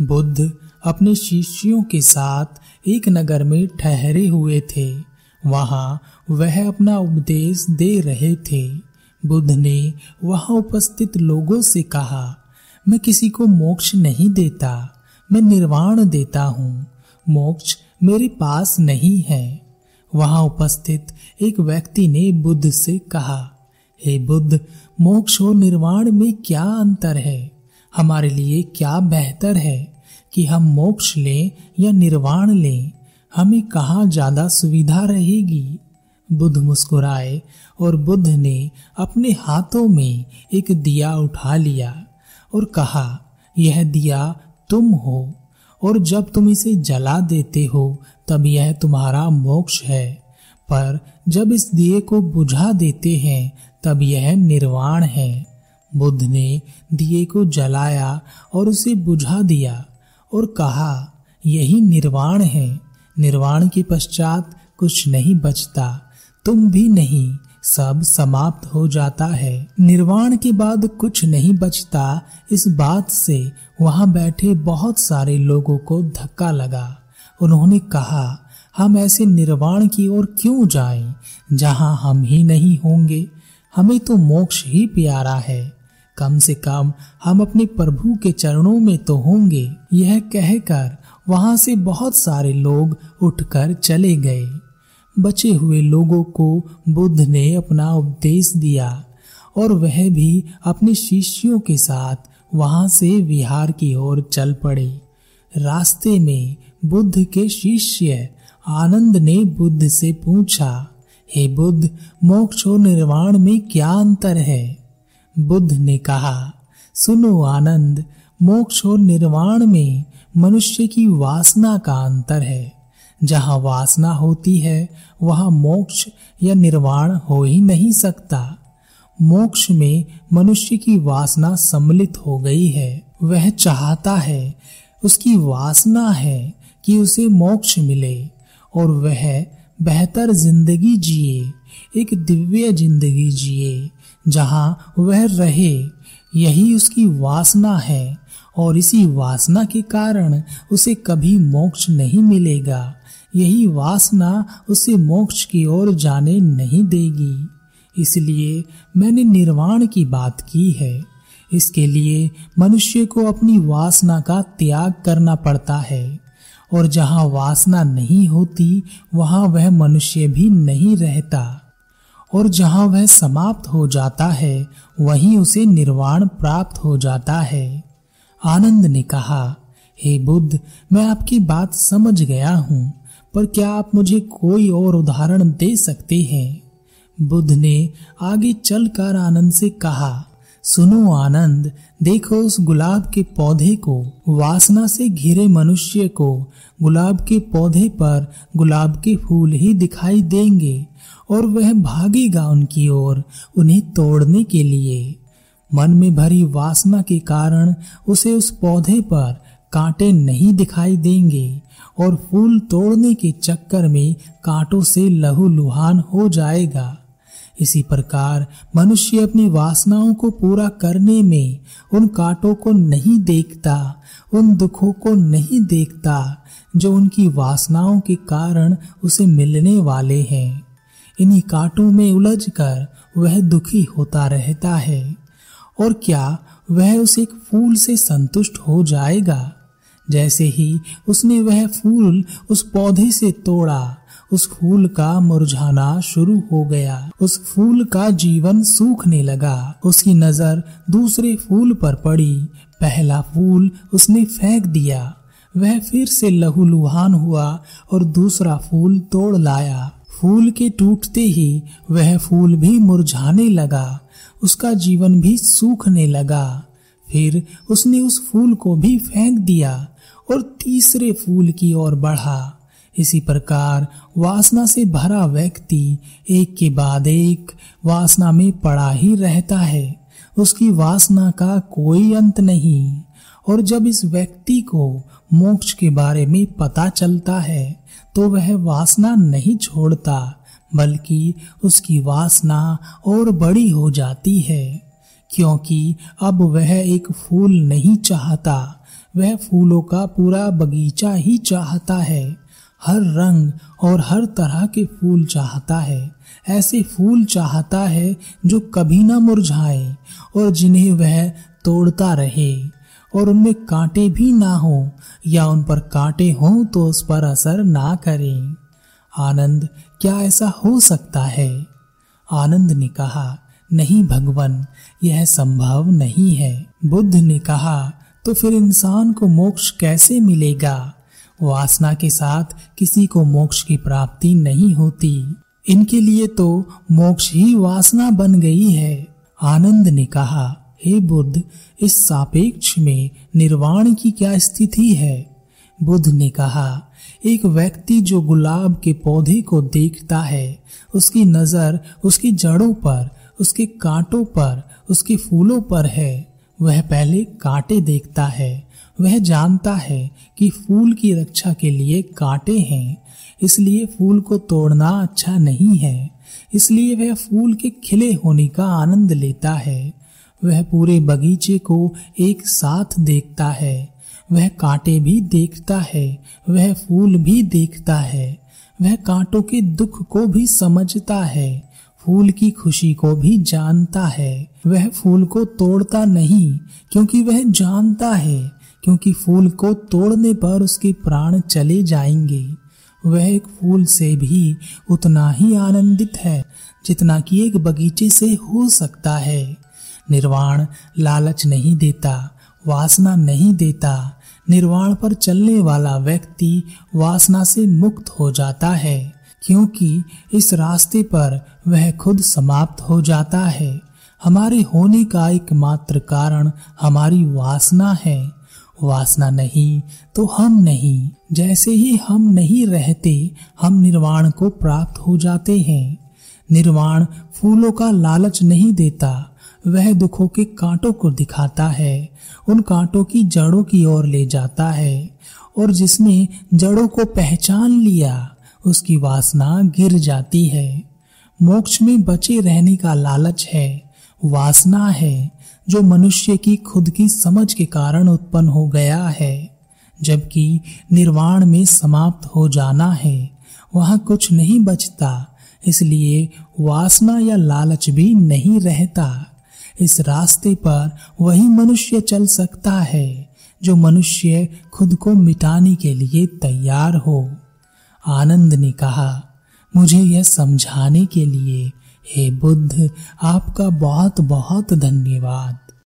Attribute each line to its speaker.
Speaker 1: बुद्ध अपने शिष्यों के साथ एक नगर में ठहरे हुए थे। वहाँ वह अपना उपदेश दे रहे थे। बुद्ध ने वहाँ उपस्थित लोगों से कहा, मैं किसी को मोक्ष नहीं देता, मैं निर्वाण देता हूँ। मोक्ष मेरे पास नहीं है। वहाँ उपस्थित एक व्यक्ति ने बुद्ध से कहा, हे बुद्ध, मोक्ष और निर्वाण में क्या अंतर है? हमारे लिए क्या बेहतर है कि हम मोक्ष लें या निर्वाण लें? हमें कहा ज़्यादा सुविधा रहेगी? बुद्ध मुस्कुराए और बुद्ध ने अपने हाथों में एक दिया उठा लिया और कहा, यह दिया तुम हो और जब तुम इसे जला देते हो, तब यह तुम्हारा मोक्ष है। पर जब इस दिए को बुझा देते हैं, तब यह निर्वाण है। बुद्ध ने दिए को जलाया और उसे बुझा दिया और कहा, यही निर्वाण है। निर्वाण के पश्चात कुछ नहीं बचता। तुम भी नहीं, सब समाप्त हो जाता है। निर्वाण के बाद कुछ नहीं बचता। इस बात से वहाँ बैठे बहुत सारे लोगों को धक्का लगा। उन्होंने कहा, हम ऐसे निर्वाण की ओर क्यों जाएँ? जहाँ हम ही नहीं होंगे, हमें तो मोक्ष ही प्यारा है। कम से कम हम अपने प्रभु के चरणों में तो होंगे। यह कहकर वहाँ से बहुत सारे लोग उठकर चले गए। बचे हुए लोगों को बुद्ध ने अपना उपदेश दिया और वह भी अपने शिष्यों के साथ वहाँ से विहार की ओर चल पड़े। रास्ते में बुद्ध के शिष्य आनंद ने बुद्ध से पूछा, हे बुद्ध, मोक्ष और निर्वाण में क्या अंतर है? बुद्ध ने कहा, सुनो आनंद, मोक्ष और निर्वाण में मनुष्य की वासना का अंतर है। जहाँ वासना होती है, वहाँ मोक्ष या निर्वाण हो ही नहीं सकता। मोक्ष में मनुष्य की वासना सम्मिलित हो गई है। वह चाहता है, उसकी वासना है कि उसे मोक्ष मिले और वह बेहतर ज़िंदगी जिए, एक दिव्य ज़िंदगी जिए। जहाँ वह रहे, यही उसकी वासना है, और इसी वासना के कारण उसे कभी मोक्ष नहीं मिलेगा। यही वासना उसे मोक्ष की ओर जाने नहीं देगी। इसलिए मैंने निर्वाण की बात की है। इसके लिए मनुष्य को अपनी वासना का त्याग करना पड़ता है, और जहाँ वासना नहीं होती, वहाँ वह मनुष्य भी नहीं रहता। और जहाँ वह समाप्त हो जाता है, वहीं उसे निर्वाण प्राप्त हो जाता है। आनंद ने कहा, हे बुद्ध, मैं आपकी बात समझ गया हूँ, पर क्या आप मुझे कोई और उदाहरण दे सकते हैं? बुद्ध ने आगे चलकर आनंद से कहा, सुनो आनंद, देखो उस गुलाब के पौधे को, वासना से घिरे मनुष्य को, गुलाब के पौधे पर गुलाब के फूल ही दिखाई देंगे। और वह भागेगा उनकी ओर उन्हें तोड़ने के लिए। मन में भरी वासना के कारण उसे उस पौधे पर कांटे नहीं दिखाई देंगे और फूल तोड़ने के चक्कर में कांटों से लहू लुहान हो जाएगा। इसी प्रकार मनुष्य अपनी वासनाओं को पूरा करने में उन कांटों को नहीं देखता, उन दुखों को नहीं देखता जो उनकी वासनाओं के कारण उसे मिलने वाले हैं। इन्हीं कांटों में उलझकर वह दुखी होता रहता है। और क्या वह उस एक फूल से संतुष्ट हो जाएगा? जैसे ही उसने वह फूल उस पौधे से तोड़ा, उस फूल का मुरझाना शुरू हो गया। उस फूल का जीवन सूखने लगा। उसकी नज़र दूसरे फूल पर पड़ी। पहला फूल उसने फेंक दिया। वह फिर से लहूलुहान हुआ और दूसरा फूल तोड़ लाया। फूल के टूटते ही वह फूल भी मुरझाने लगा, उसका जीवन भी सूखने लगा। फिर उसने उस फूल को भी फेंक दिया और तीसरे फूल की ओर बढ़ा। इसी प्रकार वासना से भरा व्यक्ति एक के बाद एक वासना में पड़ा ही रहता है। उसकी वासना का कोई अंत नहीं। और जब इस व्यक्ति को मोक्ष के बारे में पता चलता है तो वह वासना नहीं छोड़ता, बल्कि उसकी वासना और बड़ी हो जाती है। क्योंकि अब वह एक फूल नहीं चाहता, वह फूलों का पूरा बगीचा ही चाहता है। हर रंग और हर तरह के फूल चाहता है, ऐसे फूल चाहता है जो कभी ना मुरझाए और जिन्हें वह तोड़ता रहे। और उनमें कांटे भी ना हो, या उन पर कांटे हों तो उस पर असर ना करें। आनंद, क्या ऐसा हो सकता है? आनंद ने कहा, नहीं भगवान, यह संभव नहीं है। बुद्ध ने कहा तो फिर इंसान को मोक्ष कैसे मिलेगा? वासना के साथ किसी को मोक्ष की प्राप्ति नहीं होती। इनके लिए तो मोक्ष ही वासना बन गई है। आनंद ने कहा हे बुद्ध, इस सापेक्ष में निर्वाण की क्या स्थिति है? बुद्ध ने कहा, एक व्यक्ति जो गुलाब के पौधे को देखता है, उसकी नज़र उसकी जड़ों पर, उसके कांटों पर, उसके फूलों पर है। वह पहले कांटे देखता है। वह जानता है कि फूल की रक्षा के लिए कांटे हैं, इसलिए फूल को तोड़ना अच्छा नहीं है। इसलिए वह फूल के खिले होने का आनंद लेता है। वह पूरे बगीचे को एक साथ देखता है। वह कांटे भी देखता है, वह फूल भी देखता है, वह कांटों के दुख को भी समझता है, फूल की खुशी को भी जानता है। वह फूल को तोड़ता नहीं, क्योंकि वह जानता है, क्योंकि फूल को तोड़ने पर उसके प्राण चले जाएँगे। वह एक फूल से भी उतना ही आनंदित है, जितना कि एक बगीचे से हो सकता है। निर्वाण लालच नहीं देता, वासना नहीं देता। निर्वाण पर चलने वाला व्यक्ति वासना से मुक्त हो जाता है, क्योंकि इस रास्ते पर वह खुद समाप्त हो जाता है। हमारे होने का एकमात्र कारण हमारी वासना है। वासना नहीं तो हम नहीं। जैसे ही हम नहीं रहते, हम निर्वाण को प्राप्त हो जाते हैं। निर्वाण फूलों का लालच नहीं देता वह दुखों के कांटों को दिखाता है, उन कांटों की जड़ों की ओर ले जाता है, और जिसने जड़ों को पहचान लिया, उसकी वासना गिर जाती है। मोक्ष में बचे रहने का लालच है, वासना है, जो मनुष्य की खुद की समझ के कारण उत्पन्न हो गया है। जबकि निर्वाण में समाप्त हो जाना है, वहाँ कुछ नहीं बचता, इसलिए वासना या लालच भी नहीं रहता। इस रास्ते पर वही मनुष्य चल सकता है, जो मनुष्य खुद को मिटाने के लिए तैयार हो। आनंद ने कहा, मुझे यह समझाने के लिए, हे बुद्ध, आपका बहुत बहुत धन्यवाद।